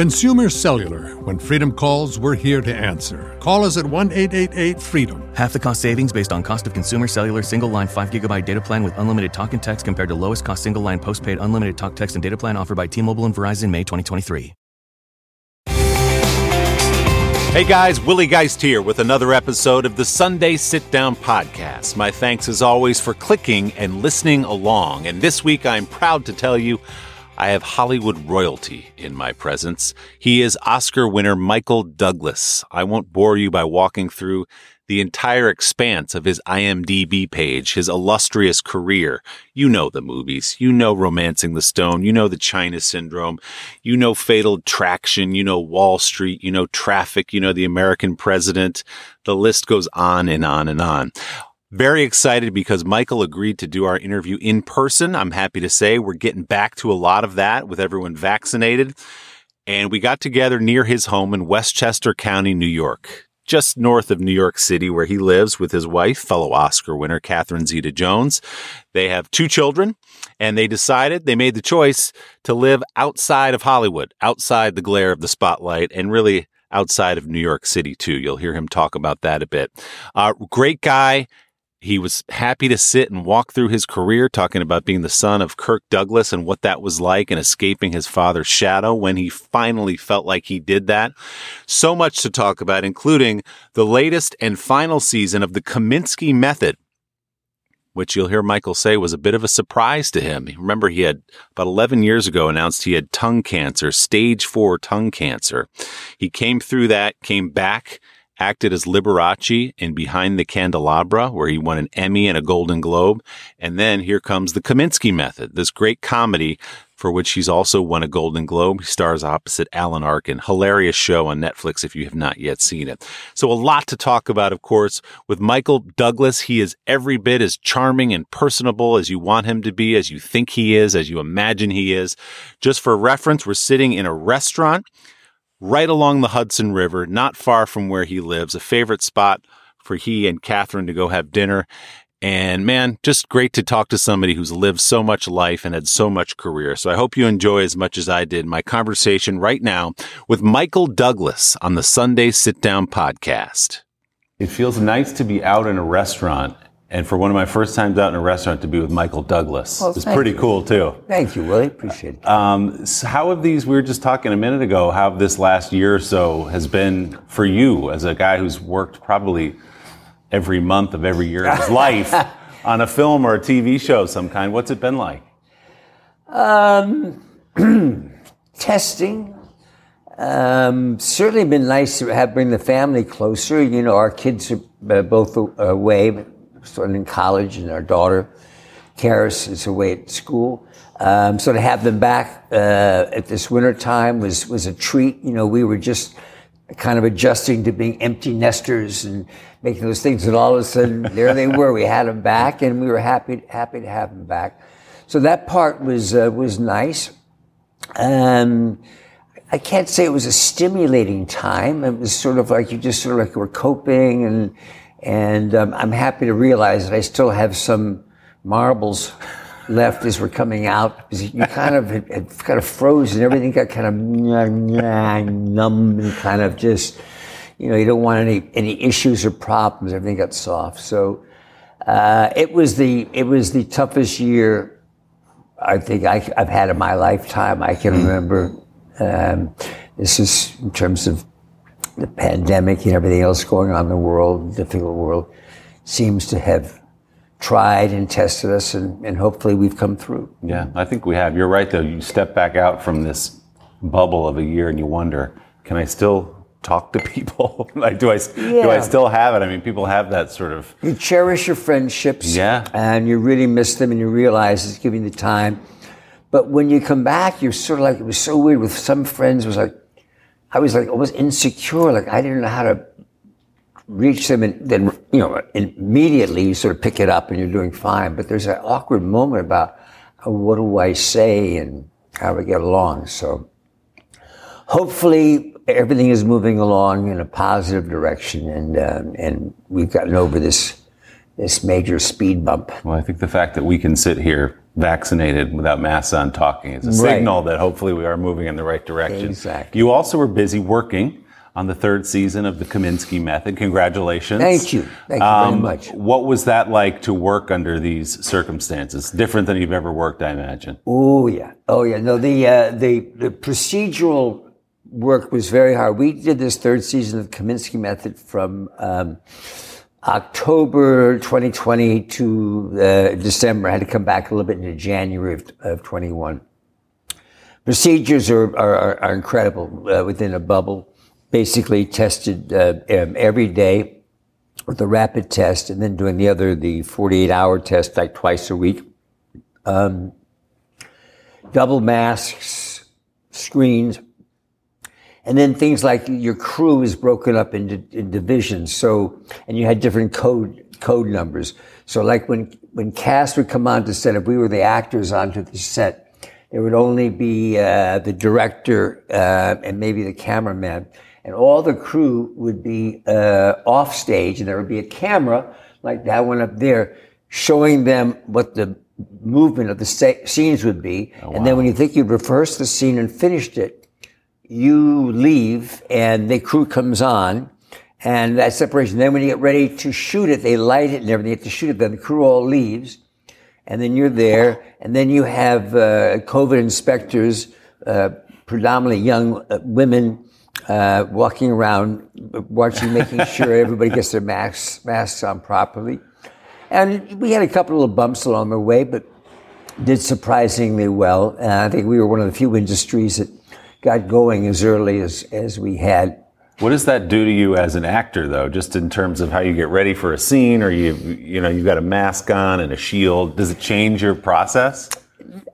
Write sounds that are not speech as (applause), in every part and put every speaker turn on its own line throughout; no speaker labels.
Consumer Cellular. When freedom calls, we're here to answer. Call us at 1 888 freedom.
Half the cost savings based on cost of consumer cellular single line 5 gigabyte data plan with unlimited talk and text compared to lowest cost single line postpaid unlimited talk, text, and data plan offered by T Mobile and Verizon May 2023.
Hey guys, Willie Geist here with another episode of the Sunday Sit Down Podcast. My thanks as always for clicking and listening along. And this week I'm proud to tell you I have Hollywood royalty in my presence. He is Oscar winner Michael Douglas. I won't bore you by walking through the entire expanse of his IMDb page, his illustrious career. You know the movies. You know Romancing the Stone. You know The China Syndrome. You know Fatal Attraction. You know Wall Street. You know Traffic. You know The American President. The list goes on and on and on. Very excited because Michael agreed to do our interview in person. I'm happy to say we're getting back to a lot of that with everyone vaccinated. And we got together near his home in Westchester County, New York, just north of New York City, where he lives with his wife, fellow Oscar winner Catherine Zeta Jones. They have two children, and they decided they made the choice to live outside of Hollywood, outside the glare of the spotlight, and really outside of New York City, too. You'll hear him talk about that a bit. Uh, great guy he was happy to sit and walk through his career, talking about being the son of Kirk Douglas and what that was like and escaping his father's shadow when he finally felt like he did that. So much to talk about, including the latest and final season of the Kominsky Method, which you'll hear Michael say was a bit of a surprise to him. Remember, he had about 11 years ago announced he had tongue cancer, stage four tongue cancer. He came through that, came back acted as Liberace in Behind the Candelabra, where he won an Emmy and a Golden Globe. And then here comes The Kominsky Method, this great comedy for which he's also won a Golden Globe. He stars opposite Alan Arkin. Hilarious show on Netflix if you have not yet seen it. So a lot to talk about, of course, with Michael Douglas. He is every bit as charming and personable as you want him to be, as you think he is, as you imagine he is. Just for reference, we're sitting in a restaurant right along the Hudson River, not far from where he lives, a favorite spot for he and Catherine to go have dinner. And man, just great to talk to somebody who's lived so much life and had so much career. So I hope you enjoy as much as I did my conversation right now with Michael Douglas on the Sunday Sit Down podcast. It feels nice to be out in a restaurant and for one of my first times out in a restaurant to be with Michael Douglas.
Well,
it's pretty
you.
cool too.
Thank you, Willie. Appreciate it.
Um, so how have these, we were just talking a minute ago, how this last year or so has been for you as a guy who's worked probably every month of every year of his (laughs) life on a film or a TV show of some kind. What's it been like?
Um, (clears throat) testing. Um, certainly been nice to have bring the family closer. You know, our kids are uh, both away starting in college, and our daughter, Carys, is away at school. Um, so to have them back uh, at this winter time was was a treat. You know, we were just kind of adjusting to being empty nesters and making those things, and all of a sudden there they were. We had them back, and we were happy happy to have them back. So that part was uh, was nice. Um, I can't say it was a stimulating time. It was sort of like you just sort of like were coping and and um, I'm happy to realize that I still have some marbles (laughs) left as we're coming out you kind of kind of frozen. Everything got kind of numb and kind of just, you know, you don't want any any issues or problems. Everything got soft. So uh, it was the it was the toughest year I think I, have had in my lifetime. I can remember. Um, this is in terms of the pandemic and everything else going on in the world, the difficult world, seems to have tried and tested us, and, and hopefully we've come through.
Yeah, I think we have. You're right, though. You step back out from this bubble of a year and you wonder, can I still talk to people? (laughs) like, do I yeah. do I still have it? I mean, people have that sort of.
You cherish your friendships,
yeah,
and you really miss them, and you realize it's giving the time. But when you come back, you're sort of like it was so weird. With some friends, it was like I was like almost insecure, like I didn't know how to reach them, and then you know immediately you sort of pick it up and you're doing fine. But there's an awkward moment about oh, what do I say and how do I get along. So hopefully everything is moving along in a positive direction, and um, and we've gotten over this this major speed bump.
Well, I think the fact that we can sit here vaccinated without masks on talking is a
Right.
signal that hopefully we are moving in the right direction.
Exactly.
You also were busy working on the third season of the Kominsky Method. Congratulations.
Thank you. Thank you very much.
What was that like to work under these circumstances? Different than you've ever worked, I imagine.
Oh yeah, oh yeah. No, the uh, the the procedural work was very hard. We did this third season of the Kominsky Method from um, October 2020 to uh, December. I had to come back a little bit into January of, of 21. Procedures are are, are, incredible uh, within a bubble. Basically tested uh, um, every day with a rapid test, and then doing the other the 48 hour test like twice a week double masks, screens, and then things like your crew is broken up into in divisions. So, and you had different code code numbers. So, like when when cast would come onto set, if we were the actors onto the set, there would only be uh, the director uh, and maybe the cameraman, and all the crew would be uh, off stage, and there would be a camera like that one up there, showing them what the movement of the sa- scenes would be. And then when you think you've rehearsed the scene and finished it, you leave and the crew comes on and that separation. Then when you get ready to shoot it, they light it and everything. You have to shoot it. Then the crew all leaves and then you're there and then you have uh, COVID inspectors, uh, predominantly young uh, women, uh, walking around, watching, making sure (laughs) everybody gets their masks, masks on properly. And we had a couple of little bumps along the way, but did surprisingly well. And I think we were one of the few industries that got going as early as, as we had.
What does that do to you as an actor, though? Just in terms of how you get ready for a scene, or you you know you've got a mask on and a shield. Does it change your process?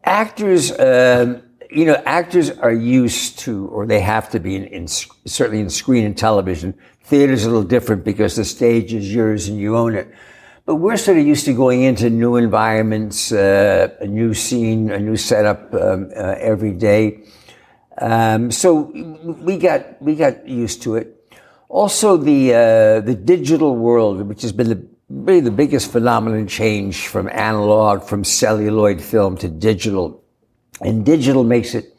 Actors, um, you know, actors are used to, or they have to be, in, in certainly in screen and television. Theater's a little different because the stage is yours and you own it. But we're sort of used to going into new environments, uh, a new scene, a new setup um, uh, every day. Um, so we got we got used to it. Also, the uh, the digital world, which has been the really the biggest phenomenon change from analog, from celluloid film to digital, and digital makes it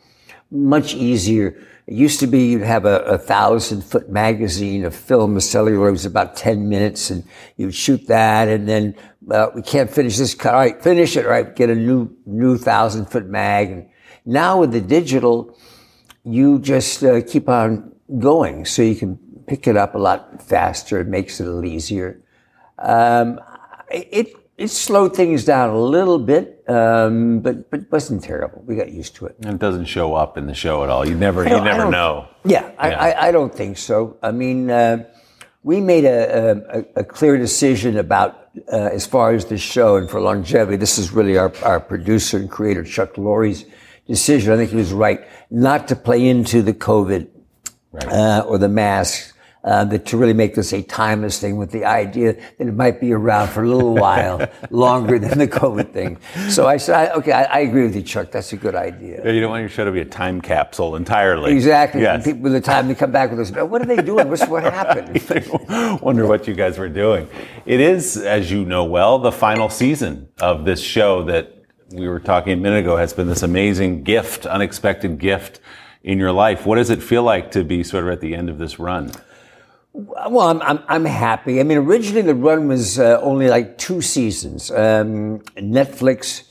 much easier. It used to be you'd have a, a thousand foot magazine of film. The celluloid was about 10 minutes and you'd shoot that and then, we can't finish this cut. All right, finish it. All right, get a new, new thousand foot mag. And now with the digital, you just uh, keep on going so you can pick it up a lot faster. It makes it a little easier. Um, it, it slowed things down a little bit, um, but but it wasn't terrible. We got used to it.
And it doesn't show up in the show at all. You never you never know.
Yeah, I,
Yeah.
I, I don't think so. I mean, uh, we made a, a, a clear decision about uh, as far as the show and for longevity. This is really our, our producer and creator Chuck Lorre's decision. I think he was right not to play into the COVID uh, or the masks. Uh, that to really make this a timeless thing with the idea that it might be around for a little (laughs) while longer than the COVID thing. So I said, I, okay, I, I agree with you, Chuck. That's a good idea.
Yeah, You don't want your show to be a time capsule entirely.
Exactly.
Yes.
People, by the time they come back with us, what are they doing? What's, what happened? (laughs)
Wonder what you guys were doing. It is, as you know well, the final season of this show that we were talking a minute ago has been this amazing gift, unexpected gift in your life. What does it feel like to be sort of at the end of this run?
Well, I'm, I'm, I'm happy. I mean, originally the run was uh, only like two seasons. Um, Netflix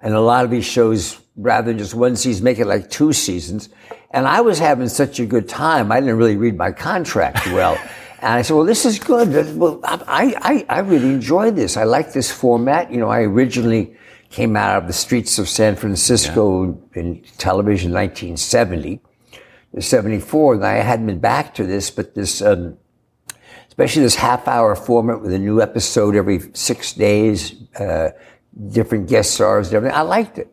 and a lot of these shows, rather than just one season, make it like two seasons. And I was having such a good time. I didn't really read my contract (laughs) well. and I said, well, this is good. Well, I, I, I really enjoy this. I like this format. You know, I originally came out of the streets of San Francisco in television in 1970. 74, and I hadn't been back to this, but this, um, especially this half hour format with a new episode every six days, uh, different guest stars and everything. I liked it.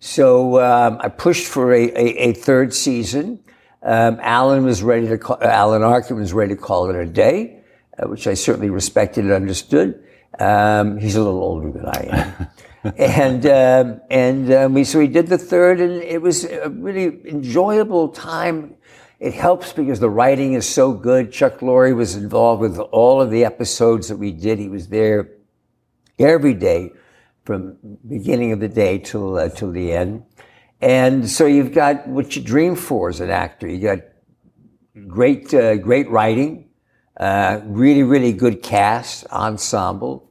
So um, I pushed for a, a, a third season. Um, Alan was ready to call, Alan Arkin was ready to call it a day, uh, which I certainly respected and understood. Um, he's a little older than I am. (laughs) and um, and um, we so we did the third, and it was a really enjoyable time. It helps because the writing is so good. Chuck Lorre was involved with all of the episodes that we did. He was there every day from beginning of the day till uh, till the end. And so you've got what you dream for as an actor. You got great uh, great writing, uh, really really good cast ensemble.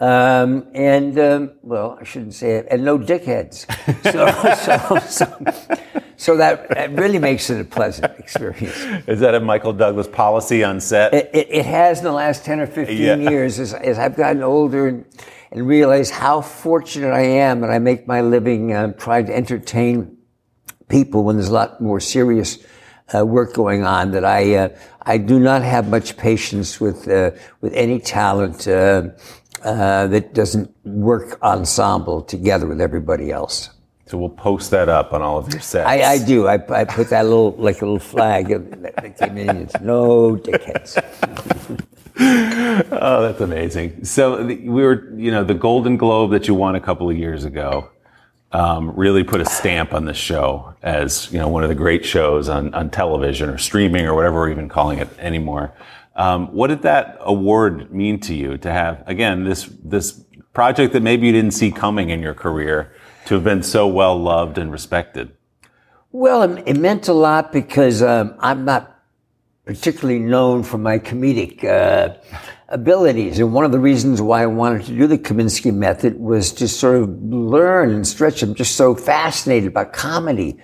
Um, and um, well, I shouldn't say it, and no dickheads. So, (laughs) so, so, so that, that, really makes it a pleasant experience.
Is that a Michael Douglas policy on set?
It, it, it has in the last ten or fifteen yeah. (laughs) years as, as, I've gotten older and, and realized how fortunate I am, and I make my living uh, trying to entertain people when there's a lot more serious uh, work going on. That I uh, I do not have much patience with uh, with any talent uh, that doesn't work ensemble together with everybody else.
So we'll post that up on all of your sets.
I, I do. I, I, put that little like a little flag that came in. It's no dickheads. (laughs)
oh, that's amazing. So we were, you know, the Golden Globe that you won a couple of years ago. Um, really put a stamp on the show as you know one of the great shows on, on television or streaming or whatever we're even calling it anymore. Um, what did that award mean to you to have again this this project that maybe you didn't see coming in your career to have been so well loved and respected?
Well, it, meant a lot because um, I'm not particularly known for my comedic uh, abilities, and one of the reasons why I wanted to do the Kominsky method was to sort of learn and stretch. I'm just so fascinated about comedy,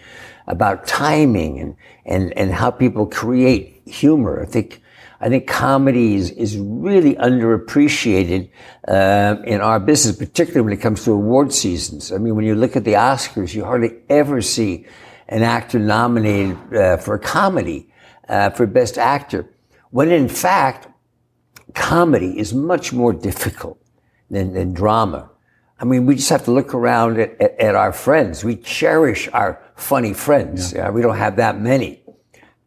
about timing, and and and how people create humor. I think I think comedy is, is really underappreciated uh, in our business, particularly when it comes to award seasons. I mean, when you look at the Oscars, you hardly ever see an actor nominated uh, for a comedy uh, for Best Actor, when in fact, comedy is much more difficult than, than drama. I mean, we just have to look around at, at, at our friends. We cherish our funny friends. Yeah. we don't have that many.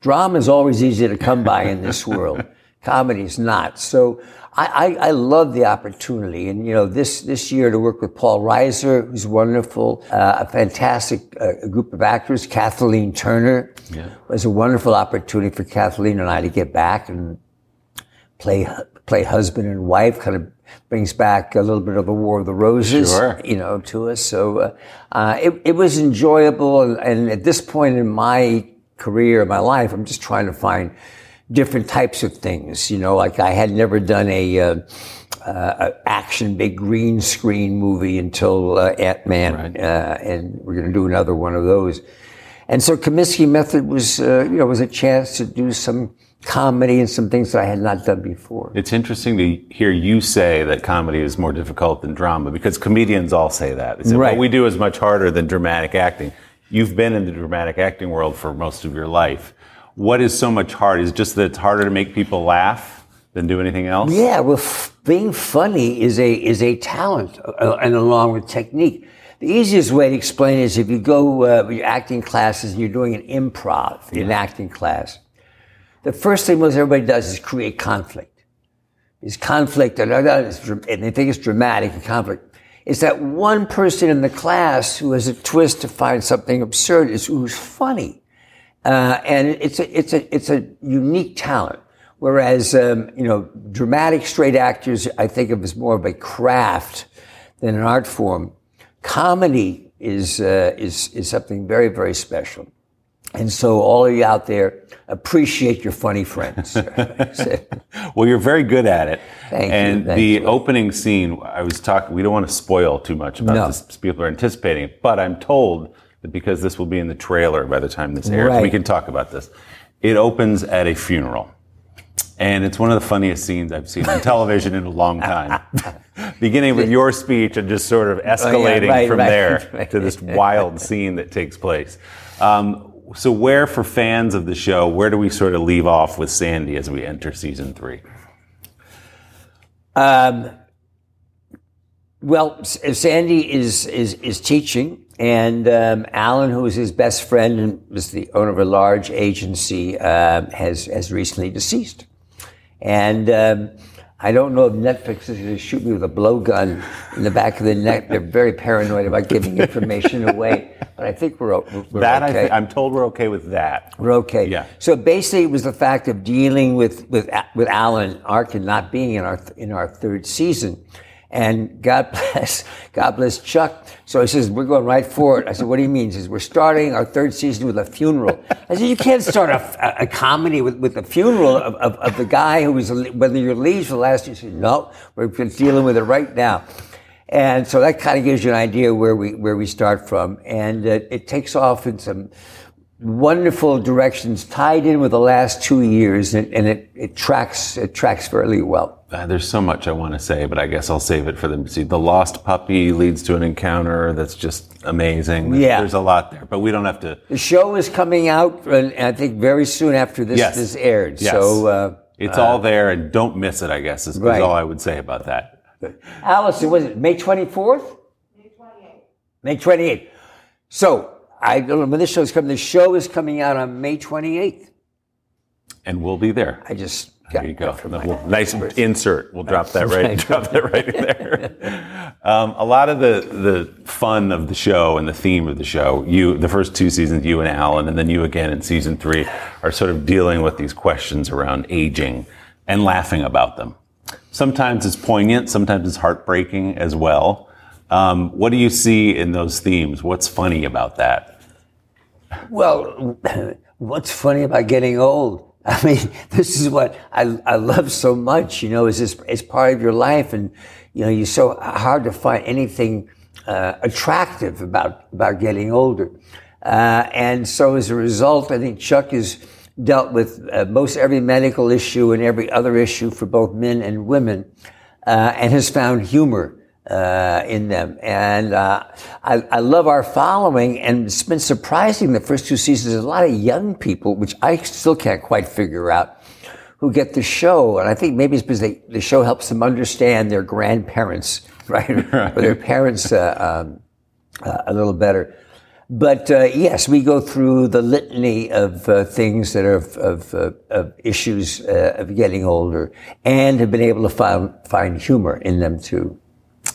Drama is always easy to come by in this world. (laughs) Comedy is not. So I, I, I, love the opportunity. And, you know, this, this year to work with Paul Reiser, who's wonderful, uh, a fantastic uh, group of actors, Kathleen Turner. Yeah. Was a wonderful opportunity for Kathleen and I to get back and play, play husband and wife, kind of brings back a little bit of the War of the Roses,
sure.
you know, to us. So, uh, uh it, it was enjoyable. And, and at this point in my career, of my life, I'm just trying to find different types of things. You know, like I had never done a, uh, uh, action big green screen movie until uh, Ant Man, right. Uh, and we're going to do another one of those. And so Kominsky Method was, uh, you know, was a chance to do some comedy and some things that I had not done before.
It's interesting to hear you say that comedy is more difficult than drama because comedians all say that. They say, right. what we do is much harder than dramatic acting. You've been in the dramatic acting world for most of your life. What is so much hard? Is just that it's harder to make people laugh than do anything else?
Yeah, well, f- being funny is a is a talent, uh, and along with technique. The easiest way to explain it is if you go uh, your acting classes and you're doing an improv yeah. in acting class. The first thing most everybody does is create conflict. Is conflict, and they think it's dramatic and conflict is that one person in the class who has a twist to find something absurd is who's funny. Uh, and it's a, it's a, it's a unique talent. Whereas, um, you know, dramatic straight actors, I think of as more of a craft than an art form. Comedy is, uh, is, is something very, very special. And so all of you out there, appreciate your funny friends. (laughs)
well, you're very good at it.
Thank
and
you.
The
you.
opening scene, I was talking, we don't want to spoil too much about
no.
this. People are anticipating it, but I'm told that because this will be in the trailer by the time this airs,
right.
we can talk about this. It opens at a funeral. And it's one of the funniest scenes I've seen on television in a long time. (laughs) Beginning with your speech and just sort of escalating oh, yeah, right, from right, there (laughs) to this wild scene that takes place. Um, so where for fans of the show, where do we sort of leave off with Sandy as we enter season three?
Um, well, Sandy is is is teaching, and um, Alan, who is his best friend and was the owner of a large agency, uh, has has recently deceased, and. Um, I don't know if Netflix is going to shoot me with a blowgun in the back of the neck. They're very paranoid about giving information away. but I think we're, we're
that I
okay.
th- I'm told we're okay with that.
We're okay.
Yeah.
So basically, it was the fact of dealing with with with Alan Arkin not being in our in our third season, and God (laughs) bless God bless Chuck. So he says we're going right for it. I said, what do you mean? He says we're starting our third season with a funeral. I said you can't start a, a, a comedy with, with the funeral of, of, of the guy who was whether you're leads for the last year. He said no, we're dealing with it right now. And so that kind of gives you an idea where we where we start from, and it takes off in some wonderful directions tied in with the last two years, and, and it, it tracks it tracks fairly well.
Uh, there's so much I want to say, but I guess I'll save it for them to see. The lost puppy leads to an encounter that's just amazing. There's,
Yeah.
there's a lot there, but we don't have to.
The show is coming out, and I think very soon after this
Yes.
this aired.
Yes.
So, uh,
It's all there, and don't miss it. I guess is, is all I would say about that.
Allison, was it May twenty fourth? May twenty eighth. May twenty eighth. So I don't know when this show is coming. The show is coming out on May twenty eighth.
And we'll be there.
I just
There you go.
that from my-
We'll- nice insert. We'll drop that right.
Right.
drop that right in there. Um, a lot of the the fun of the show and the theme of the show, you the first two seasons, you and Alan, and then you again in season three, are sort of dealing with these questions around aging and laughing about them. Sometimes it's poignant. Sometimes it's heartbreaking as well. Um, what do you see in those themes? What's funny about that?
Well, what's funny about getting old? I mean, (laughs) this is what I, I love so much, you know, is this, it's part of your life and, you know, you're so hard to find anything, uh, attractive about, about getting older. Uh, and so as a result, I think Chuck has dealt with uh, most every medical issue and every other issue for both men and women, uh, and has found humor uh, in them. And uh, I, I love our following, and it's been surprising the first two seasons. There's a lot of young people, which I still can't quite figure out, who get the show. And I think maybe it's because they, the show helps them understand their grandparents, (laughs) (laughs) right? or their parents uh, um, uh, a little better. But uh, yes, we go through the litany of uh, things that are of, of, uh, of issues uh, of getting older, and have been able to find find humor in them too.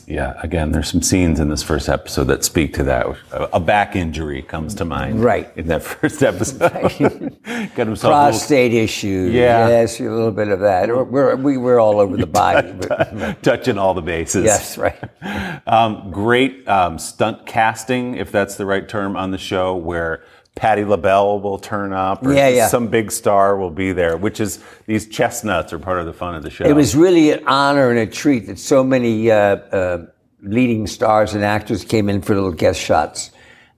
Yeah, again, there's some scenes in this first episode that speak to that. A back injury comes to mind.
Right.
In that (laughs) first episode. Got himself a little
Prostate issues,
Yeah.
yes, a little bit of that. We're, we're, we were all over the body. (laughs)
touching all the bases.
yes, right. (laughs)
Um, great um, stunt casting, if that's the right term, on the show where Patti LaBelle will turn up or
Yeah, yeah.
some big star will be there, which is these chestnuts are part of the fun of the show.
It was really an honor and a treat that so many uh, uh, leading stars and actors came in for little guest shots.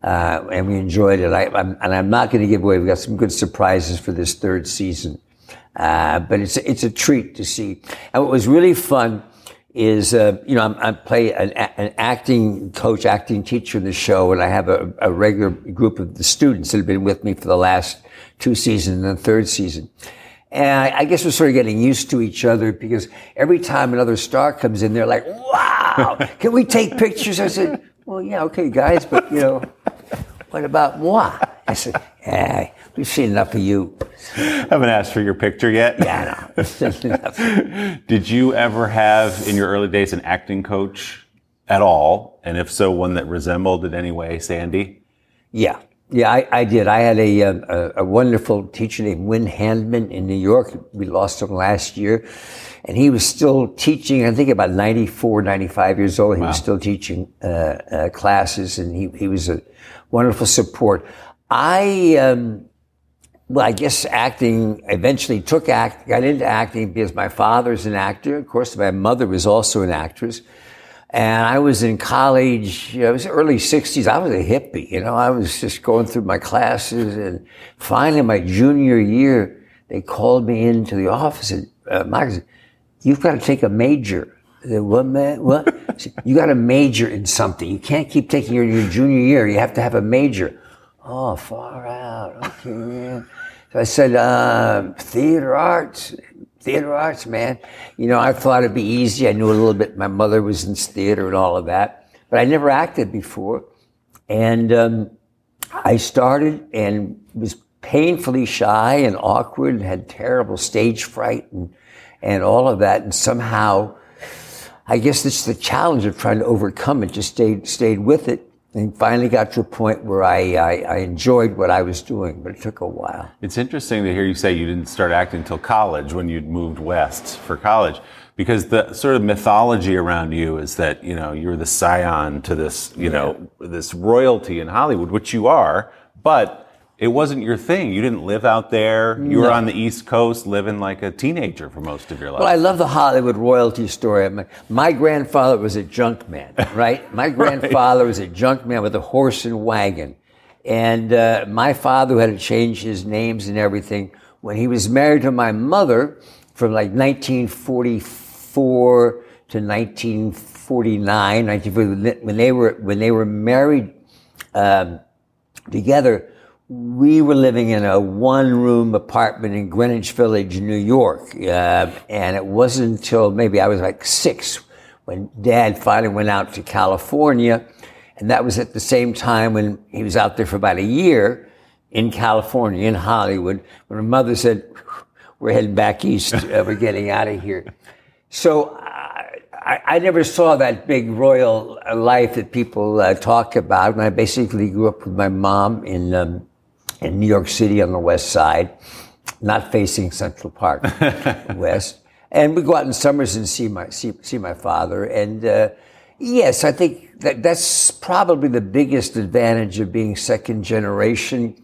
Uh, and we enjoyed it. I, I'm, and I'm not going to give away. We've got some good surprises for this third season. Uh, but it's, it's a treat to see. And what was really fun is, uh, you know, I'm, I play an, an acting coach, acting teacher in the show, and I have a, a regular group of the students that have been with me for the last two seasons and the third season. And I, I guess we're sort of getting used to each other because every time another star comes in, they're like, wow, can we take pictures? I said, well, yeah, okay, guys, but, you know, what about moi? I said, hey, we've seen enough of you.
haven't asked for your picture yet.
Yeah, no. (laughs)
Did you ever have in your early days an acting coach at all? And if so, one that resembled in any way Sandy?
Yeah, yeah, I, I did. I had a, um, a a wonderful teacher named Wynn Handman in New York. We lost him last year, and he was still teaching. I think about 94, 95 years old. He was still teaching uh, uh, classes, and he he was a wonderful support. I. Um, well, I guess acting eventually took act, got into acting because my father's an actor. Of course, my mother was also an actress. And I was in college, you know, it was early 60s. I was a hippie, you know, I was just going through my classes. And finally, my junior year, they called me into the office and, uh, Mike said, you've got to take a major. I said, what? What? You got to major in something. You can't keep taking your, your junior year. You have to have a major. Oh, far out. Okay, man. So I said, um, theater arts, theater arts, man. You know, I thought it'd be easy. I knew a little bit. My mother was in theater and all of that, but I never acted before. And um, I started and was painfully shy and awkward and had terrible stage fright and, and all of that. And somehow, I guess it's the challenge of trying to overcome it. Just stayed, stayed with it. And finally got to a point where I, I, I, enjoyed what I was doing, but it took a while.
It's interesting to hear you say you didn't start acting until college when you'd moved west for college, because the sort of mythology around you is that you know you're the scion to this you yeah. know this royalty in Hollywood, which you are, but it wasn't your thing. You didn't live out there. You no. were on the East Coast living like a teenager for most of your life.
Well, I love the Hollywood royalty story. My, my grandfather was a junk man, (laughs) right? My grandfather right. was a junk man with a horse and wagon. And uh, my father had to change his names and everything. When he was married to my mother from like 1944 to 1949, 1940, when they were, when they were married um, together, we were living in a one room apartment in Greenwich Village, New York. Uh, and it wasn't until maybe I was like six when dad finally went out to California. And that was at the same time when he was out there for about a year in California, in Hollywood, when my mother said, we're heading back east. Uh, we're (laughs) getting out of here. So I, I, never saw that big royal life that people uh, talk about. And I basically grew up with my mom in um, in New York City on the west side, not facing Central Park (laughs) West. And we go out in summers and see my see, see my father. And uh, yes, I think that that's probably the biggest advantage of being second generation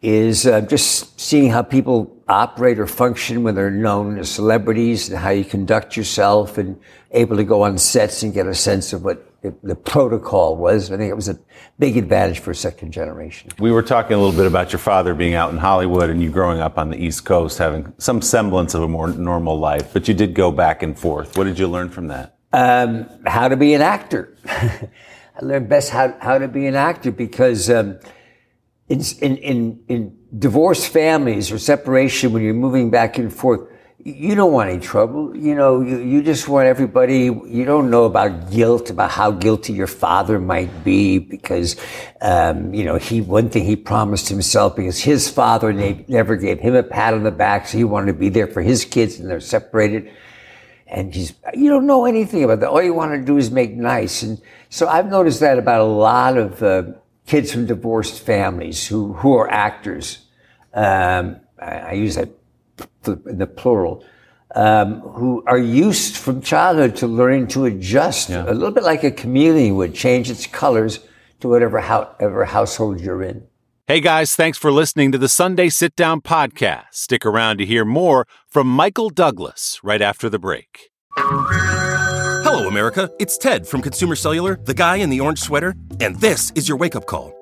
is uh, just seeing how people operate or function when they're known as celebrities and how you conduct yourself and able to go on sets and get a sense of what the protocol was. I think it was a big advantage for second generation.
We were talking a little bit about your father being out in Hollywood and you growing up on the East Coast, having some semblance of a more normal life, but you did go back and forth. What did you learn from that?
Um, how to be an actor. (laughs) I learned best how, how to be an actor because um, in, in, in, in divorced families or separation, when you're moving back and forth, you don't want any trouble. You know, you, you just want everybody, you don't know about guilt, about how guilty your father might be because, um, you know, he, one thing he promised himself because his father never gave him a pat on the back. So he wanted to be there for his kids and they're separated. And he's, you don't know anything about that. All you want to do is make nice. And so I've noticed that about a lot of, uh, kids from divorced families who, who are actors. Um, I, I use that in the plural, um, who are used from childhood to learning to adjust yeah. a little bit like a chameleon would change its colors to whatever, whatever household you're in.
Hey guys, thanks for listening to the Sunday Sit Down podcast. Stick around to hear more from Michael Douglas right after the break.
Hello, America. It's Ted from Consumer Cellular, the guy in the orange sweater, and this is your wake up call.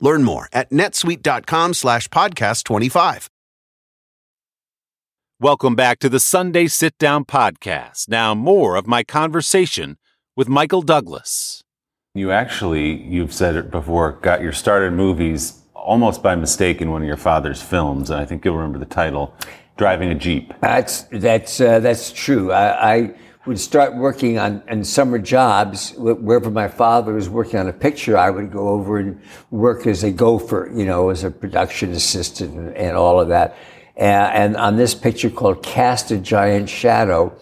Learn more at netsuite.com slash podcast 25.
Welcome back to the Sunday Sit Down Podcast. Now, more of my conversation with Michael Douglas. You actually, you've said it before, got your start in movies almost by mistake in one of your father's films, and I think you'll remember the title, Driving a Jeep.
That's, that's, uh, that's true. I, I would start working on, on summer jobs wherever my father was working on a picture. I would go over and work as a gopher, you know, as a production assistant and, and all of that. Uh, and on this picture called Cast a Giant Shadow,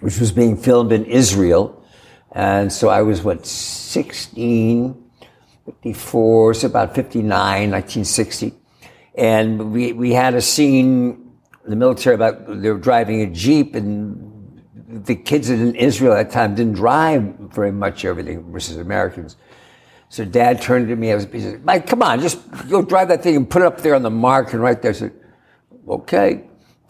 which was being filmed in Israel. And so I was, what, 16, 54, so about 59, 1960. And we, we had a scene in the military about they were driving a Jeep and the kids in Israel at that time didn't drive very much everything versus Americans. So dad turned to me, was, he said, Mike, come on, just go drive that thing and put it up there on the mark and right there. I said, okay.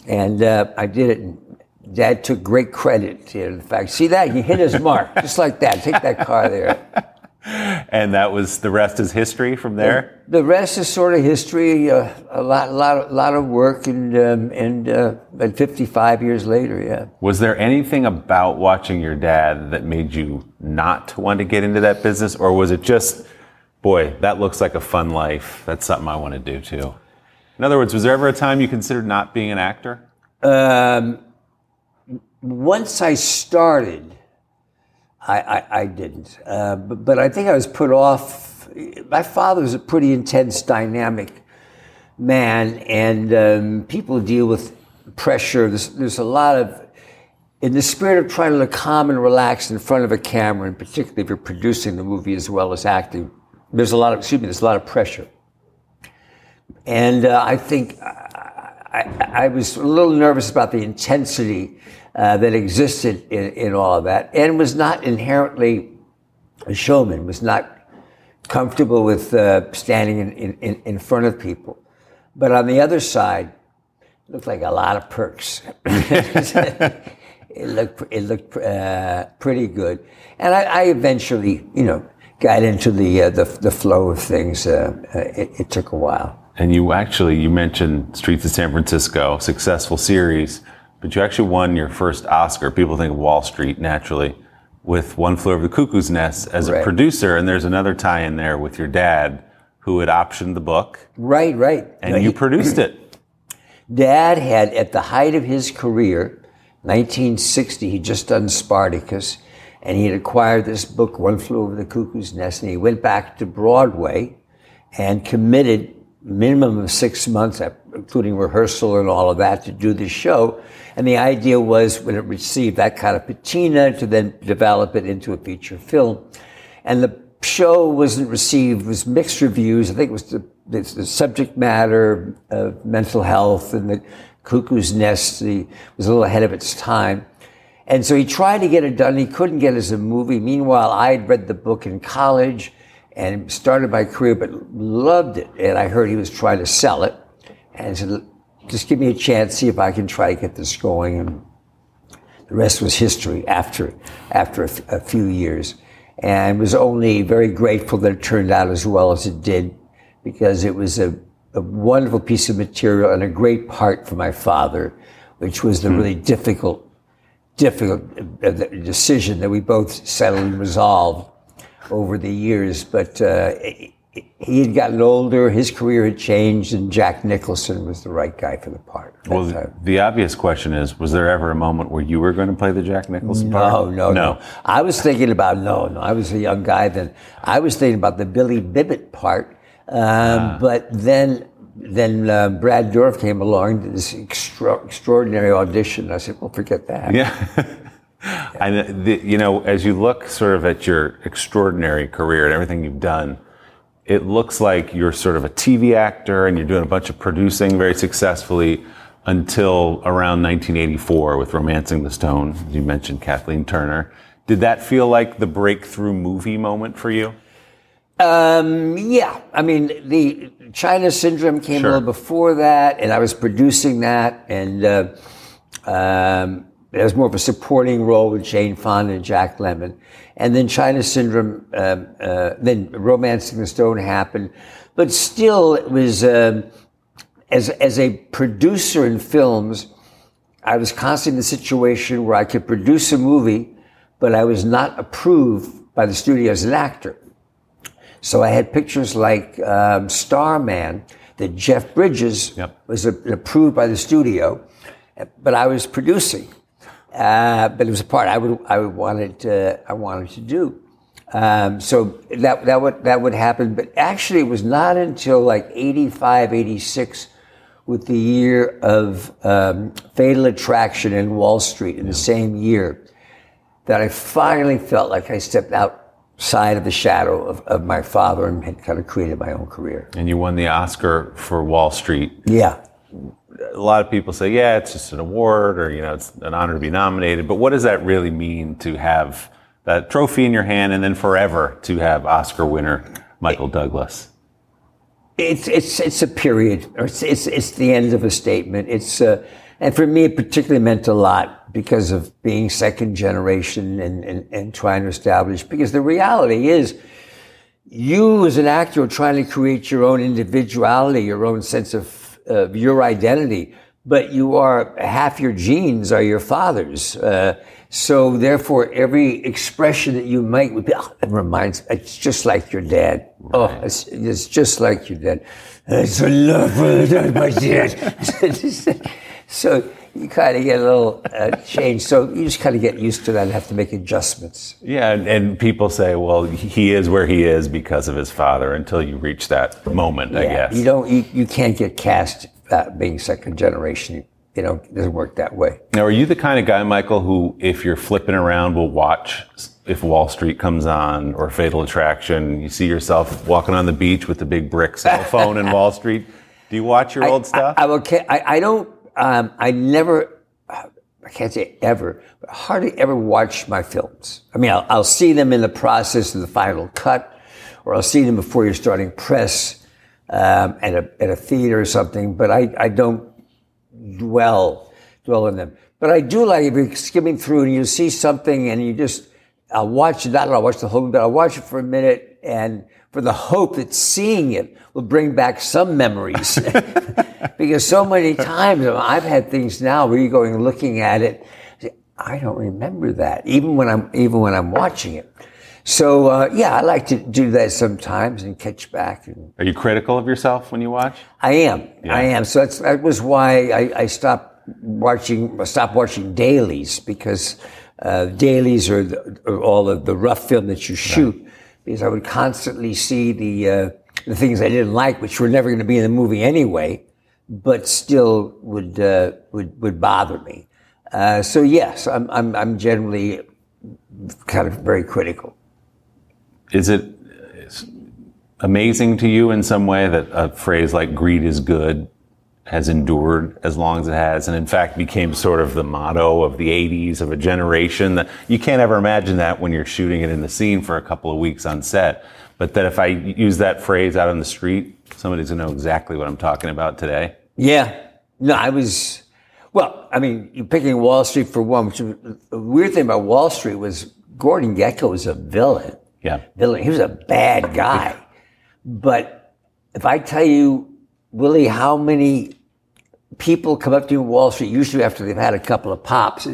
And uh, I did it. And dad took great credit to the fact, see that? He hit his mark, just like that. Take that car there.
And that was the rest is history from there.
The rest is sort of history. Uh, a lot, lot, lot of work, and um, and uh, but 55 years later, yeah.
Was there anything about watching your dad that made you not want to get into that business, or was it just, boy, that looks like a fun life. That's something I want to do too. In other words, was there ever a time you considered not being an actor?
Um, once I started, I, I, I didn't. Uh, but, but I think I was put off. My father was a pretty intense, dynamic man, and um, people deal with pressure. There's, there's a lot of, in the spirit of trying to look calm and relaxed in front of a camera, and particularly if you're producing the movie as well as acting, there's a lot of, excuse me, there's a lot of pressure. And uh, I think I, I, was a little nervous about the intensity uh, that existed in, in all of that and was not inherently a showman, was not comfortable with uh, standing in, in, in front of people. But on the other side, it looked like a lot of perks. (laughs) it looked, it looked uh, pretty good. And I, I, eventually, you know, got into the, uh, the, the, flow of things. Uh, uh, it, it took a while.
And you actually, you mentioned Streets of San Francisco, successful series, but you actually won your first Oscar. People think of Wall Street naturally with One Flew Over the Cuckoo's Nest as right. a producer. And there's another tie in there with your dad who had optioned the book.
Right, right.
And
no,
you he, produced it. (clears throat)
Dad had, at the height of his career, 1960, he'd just done Spartacus, and he had acquired this book, One Flew Over the Cuckoo's Nest, and he went back to Broadway and committed minimum of six months, including rehearsal and all of that, to do the show. And the idea was when it received that kind of patina to then develop it into a feature film. And the show wasn't received, was mixed reviews. I think it was the, the, the subject matter of mental health and the cuckoo's nest the, was a little ahead of its time. And so he tried to get it done. He couldn't get it as a movie. Meanwhile, I had read the book in college and started my career, but loved it. And I heard he was trying to sell it, and I said, "Just give me a chance, see if I can try to get this going." And the rest was history. After after a, f- a few years, and was only very grateful that it turned out as well as it did, because it was a, a wonderful piece of material and a great part for my father, which was the hmm. really difficult difficult uh, decision that we both settled and resolved over the years, but uh, he had gotten older, his career had changed, and Jack Nicholson was the right guy for the part.
Well, time. the obvious question is: Was there ever a moment where you were going to play the Jack Nicholson
no,
part?
No, no, no. I was thinking about no, no. I was a young guy then. I was thinking about the Billy Bibbit part, um, ah. but then then uh, Brad Dourif came along, did this extra- extraordinary audition. I said, "Well, forget that."
Yeah. (laughs) And the, you know, as you look sort of at your extraordinary career and everything you've done, it looks like you're sort of a TV actor and you're doing a bunch of producing very successfully until around 1984 with Romancing the Stone. You mentioned Kathleen Turner. Did that feel like the breakthrough movie moment for you?
Um, yeah. I mean, the China Syndrome came sure. a little before that, and I was producing that, and uh, um, it was more of a supporting role with Jane Fonda and Jack Lemmon. And then China Syndrome, um, uh, then Romancing the Stone happened. But still, it was, um, as, as a producer in films, I was constantly in the situation where I could produce a movie, but I was not approved by the studio as an actor. So I had pictures like um, Starman that Jeff Bridges yep. was approved by the studio, but I was producing. Uh, but it was a part I would I wanted to, I wanted to do. Um, so that that would that would happen. But actually, it was not until like 85, 86 with the year of um, Fatal Attraction and Wall Street in the same year that I finally felt like I stepped outside of the shadow of, of my father and had kind of created my own career.
And you won the Oscar for Wall Street.
Yeah.
A lot of people say, yeah, it's just an award or, you know, it's an honor to be nominated. But what does that really mean to have that trophy in your hand and then forever to have Oscar winner Michael Douglas?
It's, it's, it's a period. Or it's, it's, it's the end of a statement. It's, uh, and for me, it particularly meant a lot because of being second generation and, and, and trying to establish, because the reality is, you as an actor are trying to create your own individuality, your own sense of, of your identity, but you are, half your genes are your father's. Uh, so therefore, every expression that you make would be, oh, it reminds, it's just like your dad. Oh, it's, it's just like your dad. It's a love for my dad. (laughs) so you kind of get a little uh, change. So you just kind of get used to that and have to make adjustments.
Yeah, and, and people say, well, he is where he is because of his father until you reach that moment, I guess.
You don't, you, you can't get cast uh, being second generation. You know, it doesn't work that way.
Now, are you the kind of guy, Michael, who, if you're flipping around, will watch if Wall Street comes on or Fatal Attraction? You see yourself walking on the beach with the big brick cell phone in Wall Street. Do you watch your (laughs) old stuff?
I, I, will I, I don't, um, I never, I can't say ever, but hardly ever watch my films. I mean, I'll, I'll see them in the process of the final cut, or I'll see them before you're starting press um, at, a, at a theater or something, but I, I don't dwell, dwell in them. But I do like if you're skimming through and you see something and you just, I'll watch not I'll watch the whole, but I'll watch it for a minute and for the hope that seeing it will bring back some memories. (laughs) because so many times I've had things now where you're going looking at it, I don't remember that, even when I'm, even when I'm watching it. So, uh, yeah, I like to do that sometimes and catch back. And
Are you critical of yourself when you watch?
I am. I am. So that's, that was why I, I stopped watching, stopped watching dailies because uh, dailies are, the, are all of the rough film that you shoot. Because I would constantly see the uh, the things I didn't like, which were never going to be in the movie anyway, but still would uh, would would bother me. Uh, so yes, I'm, I'm I'm generally kind of very critical.
Is it amazing to you in some way that a phrase like greed is good has endured as long as it has and in fact became sort of the motto of the 80s of a generation that you can't ever imagine that when you're shooting it in the scene for a couple of weeks on set but that if i use that phrase out on the street somebody's going to know exactly what i'm talking about today
Yeah. No, I was, well, I mean, you're picking Wall Street for one, which the weird thing about Wall Street was Gordon Gekko was a villain.
yeah
Villain. He was a bad guy. (laughs) But if I tell you, Willie, how many people come up to you in Wall Street, usually after they've had a couple of pops,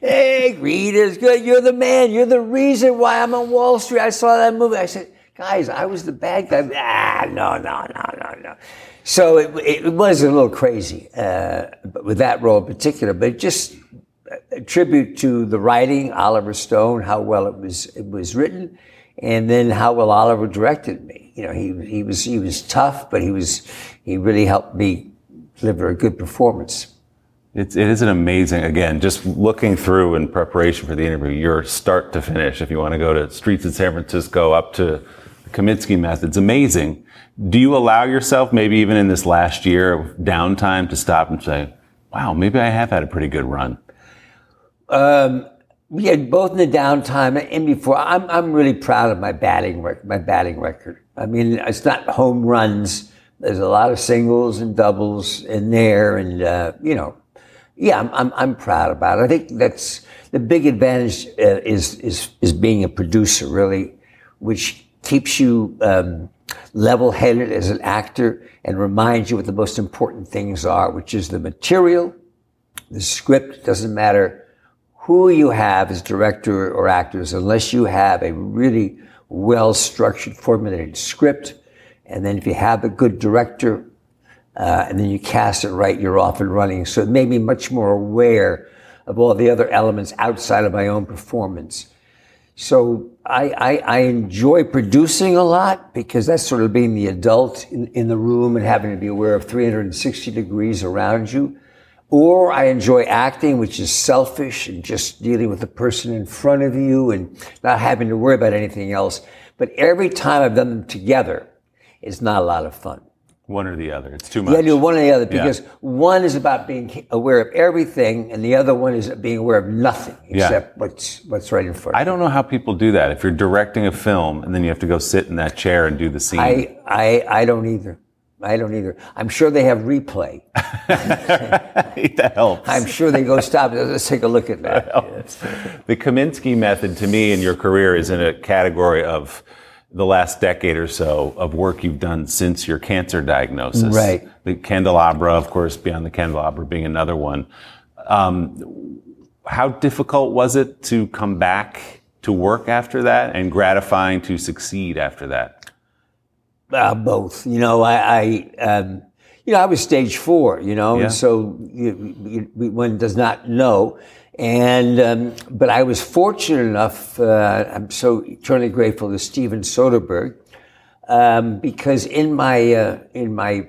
hey, Reed is good. You're the man. You're the reason why I'm on Wall Street. I saw that movie. I said, guys, I was the bad guy. Ah, no, no, no, no, no. So it, it was a little crazy uh, with that role in particular, but just a tribute to the writing, Oliver Stone, how well it was it was written, and then how well Oliver directed me. You know, he he was he was tough, but he was he really helped me deliver a good performance.
It's, it is an amazing, again, just looking through in preparation for the interview, your start to finish, if you want to go to streets in San Francisco up to the Kominsky method, it's amazing. Do you allow yourself, maybe even in this last year of downtime, to stop and say, wow, maybe I have had a pretty good run?
Um, yeah, both in the downtime and before. I'm I'm really proud of my batting rec- my batting record. I mean, it's not home runs. There's a lot of singles and doubles in there, and uh, you know, yeah, I'm, I'm I'm proud about it. I think that's the big advantage uh, is is is being a producer, really, which keeps you um, level-headed as an actor and reminds you what the most important things are, which is the material, the script. Doesn't matter who you have as director or actors, unless you have a really well-structured, formulated script, and then if you have a good director, uh, and then you cast it right, you're off and running. So it made me much more aware of all the other elements outside of my own performance. So I, I, I enjoy producing a lot because that's sort of being the adult in, in the room and having to be aware of 360 degrees around you. Or I enjoy acting, which is selfish and just dealing with the person in front of you and not having to worry about anything else. But every time I've done them together, it's not a lot of fun.
One or the other. It's too much.
Yeah, do one or the other
Yeah.
because one is about being aware of everything, and the other one is being aware of nothing
Yeah.
except what's what's right in front.
I
of you.
I don't know how people do that. If you're directing a film and then you have to go sit in that chair and do the scene.
I, I I don't either. I don't either. I'm sure they have replay. (laughs)
that helps.
I'm sure they go stop. Let's take a look at (laughs) that.
the Kominsky method to me in your career is in a category of the last decade or so of work you've done since your cancer diagnosis.
Right.
The candelabra, of course, beyond the candelabra being another one. Um, how difficult was it to come back to work after that and gratifying to succeed after that?
Uh, both. You know, I, I um, you know, I was stage four. You know,
Yeah.
and so you, you, one does not know. And um, but I was fortunate enough. Uh, I'm so eternally grateful to Steven Soderbergh um, because in my uh, in my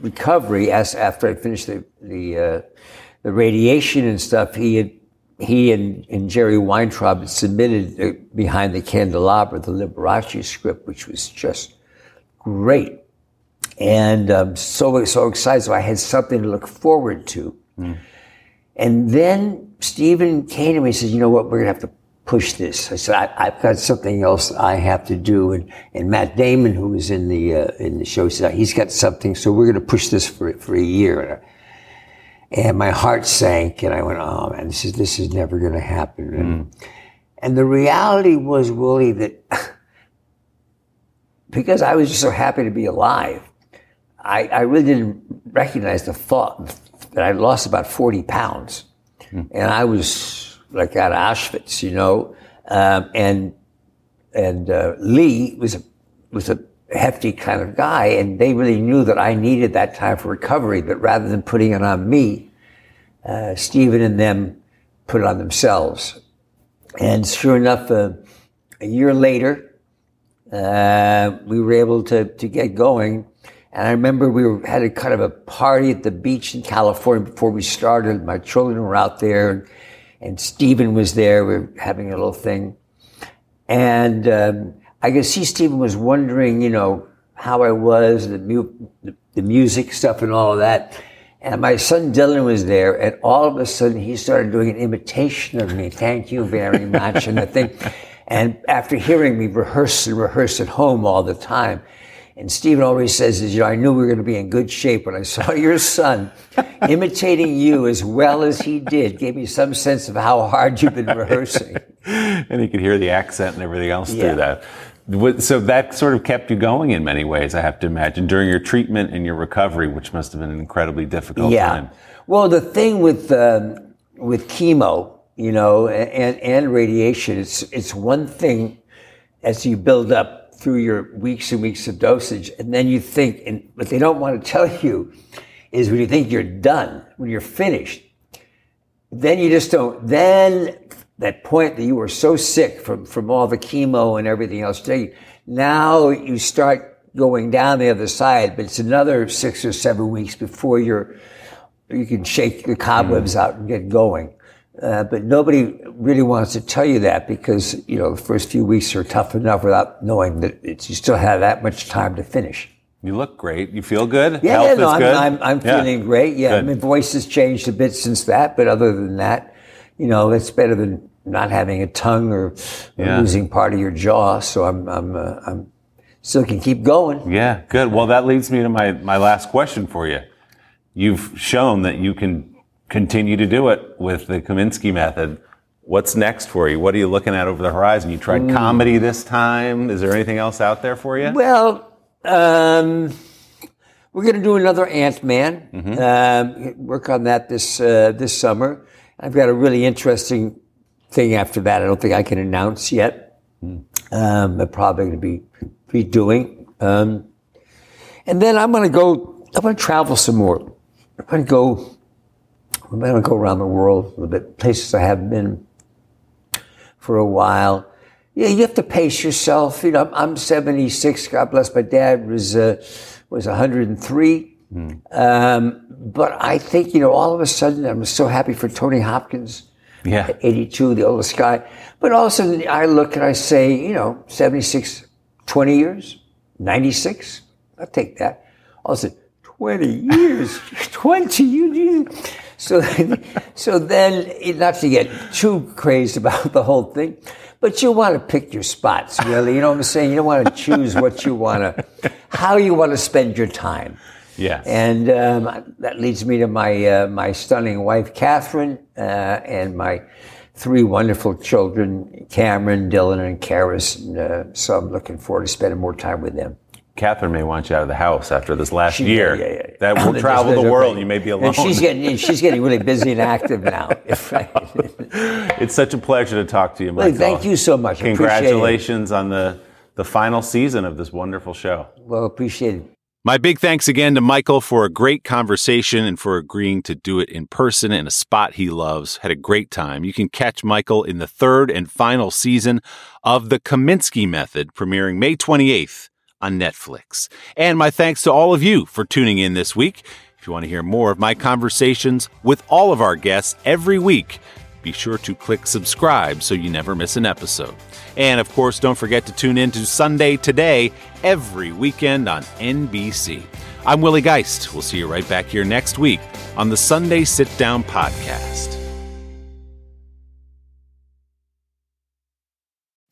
recovery, as after I finished the the, uh, the radiation and stuff, he had he and, and Jerry Weintraub had submitted behind the candelabra the Liberace script, which was just great, and um, so so excited. So I had something to look forward to. And then Steven came to me and said, "You know what? We're gonna have to push this." I said, I, "I've got something else I have to do." And and Matt Damon, who was in the uh, in the show, said he's got something, so we're gonna push this for for a year. And, my heart sank, and I went, "Oh man, this is this is never gonna happen." And, and the reality was, Willie, that (laughs) because I was just so happy to be alive, I, I really didn't recognize the thought that I lost about 40 pounds. And I was like out of Auschwitz, you know. Um, and and uh, Lee was a, was a hefty kind of guy, and they really knew that I needed that time for recovery. But rather than putting it on me, uh, Steven and them put it on themselves. And sure enough, uh, a year later, uh, we were able to, to get going. And I remember we were, had a kind of a party at the beach in California before we started. My children were out there and, and Steven was there. We were having a little thing. And um, I could see Steven was wondering, you know, how I was, the, mu- the, the music stuff and all of that. And my son Dylan was there, and all of a sudden he started doing an imitation of me. Thank you very much, and the thing. (laughs) And after hearing me rehearse and rehearse at home all the time, and Steven always says, is, you know, I knew we were going to be in good shape when I saw (laughs) your son imitating you as well as he did. Gave me some sense of how hard you've been rehearsing. (laughs)
and you could hear the accent and everything else
Yeah.
through that. So that sort of kept you going in many ways, I have to imagine, during your treatment and your recovery, which must have been an incredibly difficult
yeah.
time.
Well, the thing with um, with chemo, you know, and and radiation, it's it's one thing as you build up through your weeks and weeks of dosage, and then you think, and what they don't want to tell you is when you think you're done, when you're finished, then you just don't. Then that point that you were so sick from from all the chemo and everything else, now you start going down the other side, but it's another six or seven weeks before you're you can shake the cobwebs mm-hmm. out and get going. Uh, but nobody really wants to tell you that because you know the first few weeks are tough enough without knowing that it's, you still have that much time to finish.
You look great. You feel good.
Yeah,
Health
yeah, no,
is
I'm. I'm, I'm
Yeah.
feeling great. Yeah,
Good.
my voice has changed a bit since that, but other than that, you know, it's better than not having a tongue or, or
Yeah.
losing part of your jaw. So I'm, I'm, uh, I'm still can keep going.
Yeah, good. Well, that leads me to my, my last question for you. You've shown that you can continue to do it with the Kominsky method. What's next for you? What are you looking at over the horizon? You tried comedy this time. Is there anything else out there for you?
Well, um, we're going to do another Ant Man. Um, work on that this uh, this summer. I've got a really interesting thing after that. I don't think I can announce yet. Um, I'm probably going to be be doing. Um, and then I'm going to go. I'm going to travel some more. I'm going to go. I'm going to go around the world a little bit, places I haven't been for a while. Yeah, you have to pace yourself. You know, I'm 76. God bless my dad was uh, was 103. Mm. Um, but I think you know, all of a sudden, I'm so happy for Tony Hopkins.
Yeah,
82, the oldest guy. But also, I look and I say, you know, 76, 20 years, 96. I'll take that. Also, 20 years, (laughs) 20 years. So, (laughs) so then, not to get too crazed about the whole thing, but you want to pick your spots, really. You know what I'm saying? You don't want to choose what you want to, how you want to spend your time.
Yeah.
And um, that leads me to my uh, my stunning wife, Catherine, uh, and my three wonderful children, Cameron, Dylan, and Carys. And, uh, so I'm looking forward to spending more time with them.
Catherine may want you out of the house after this last she, year. Yeah, yeah, yeah. That will travel the world. You may be alone.
And she's getting she's getting really busy and active now. (laughs) (laughs)
it's such a pleasure to talk to you, Michael.
thank you so much.
Congratulations on the the final season of this wonderful show.
Well, appreciate it.
My big thanks again to Michael for a great conversation and for agreeing to do it in person in a spot he loves. Had a great time. You can catch Michael in the third and final season of The Kominsky Method, premiering May 28th on Netflix. And my thanks to all of you for tuning in this week. If you want to hear more of my conversations with all of our guests every week, be sure to click subscribe so you never miss an episode. And of course, don't forget to tune in to Sunday Today every weekend on NBC. I'm Willie Geist. We'll see you right back here next week on the Sunday Sit Down Podcast.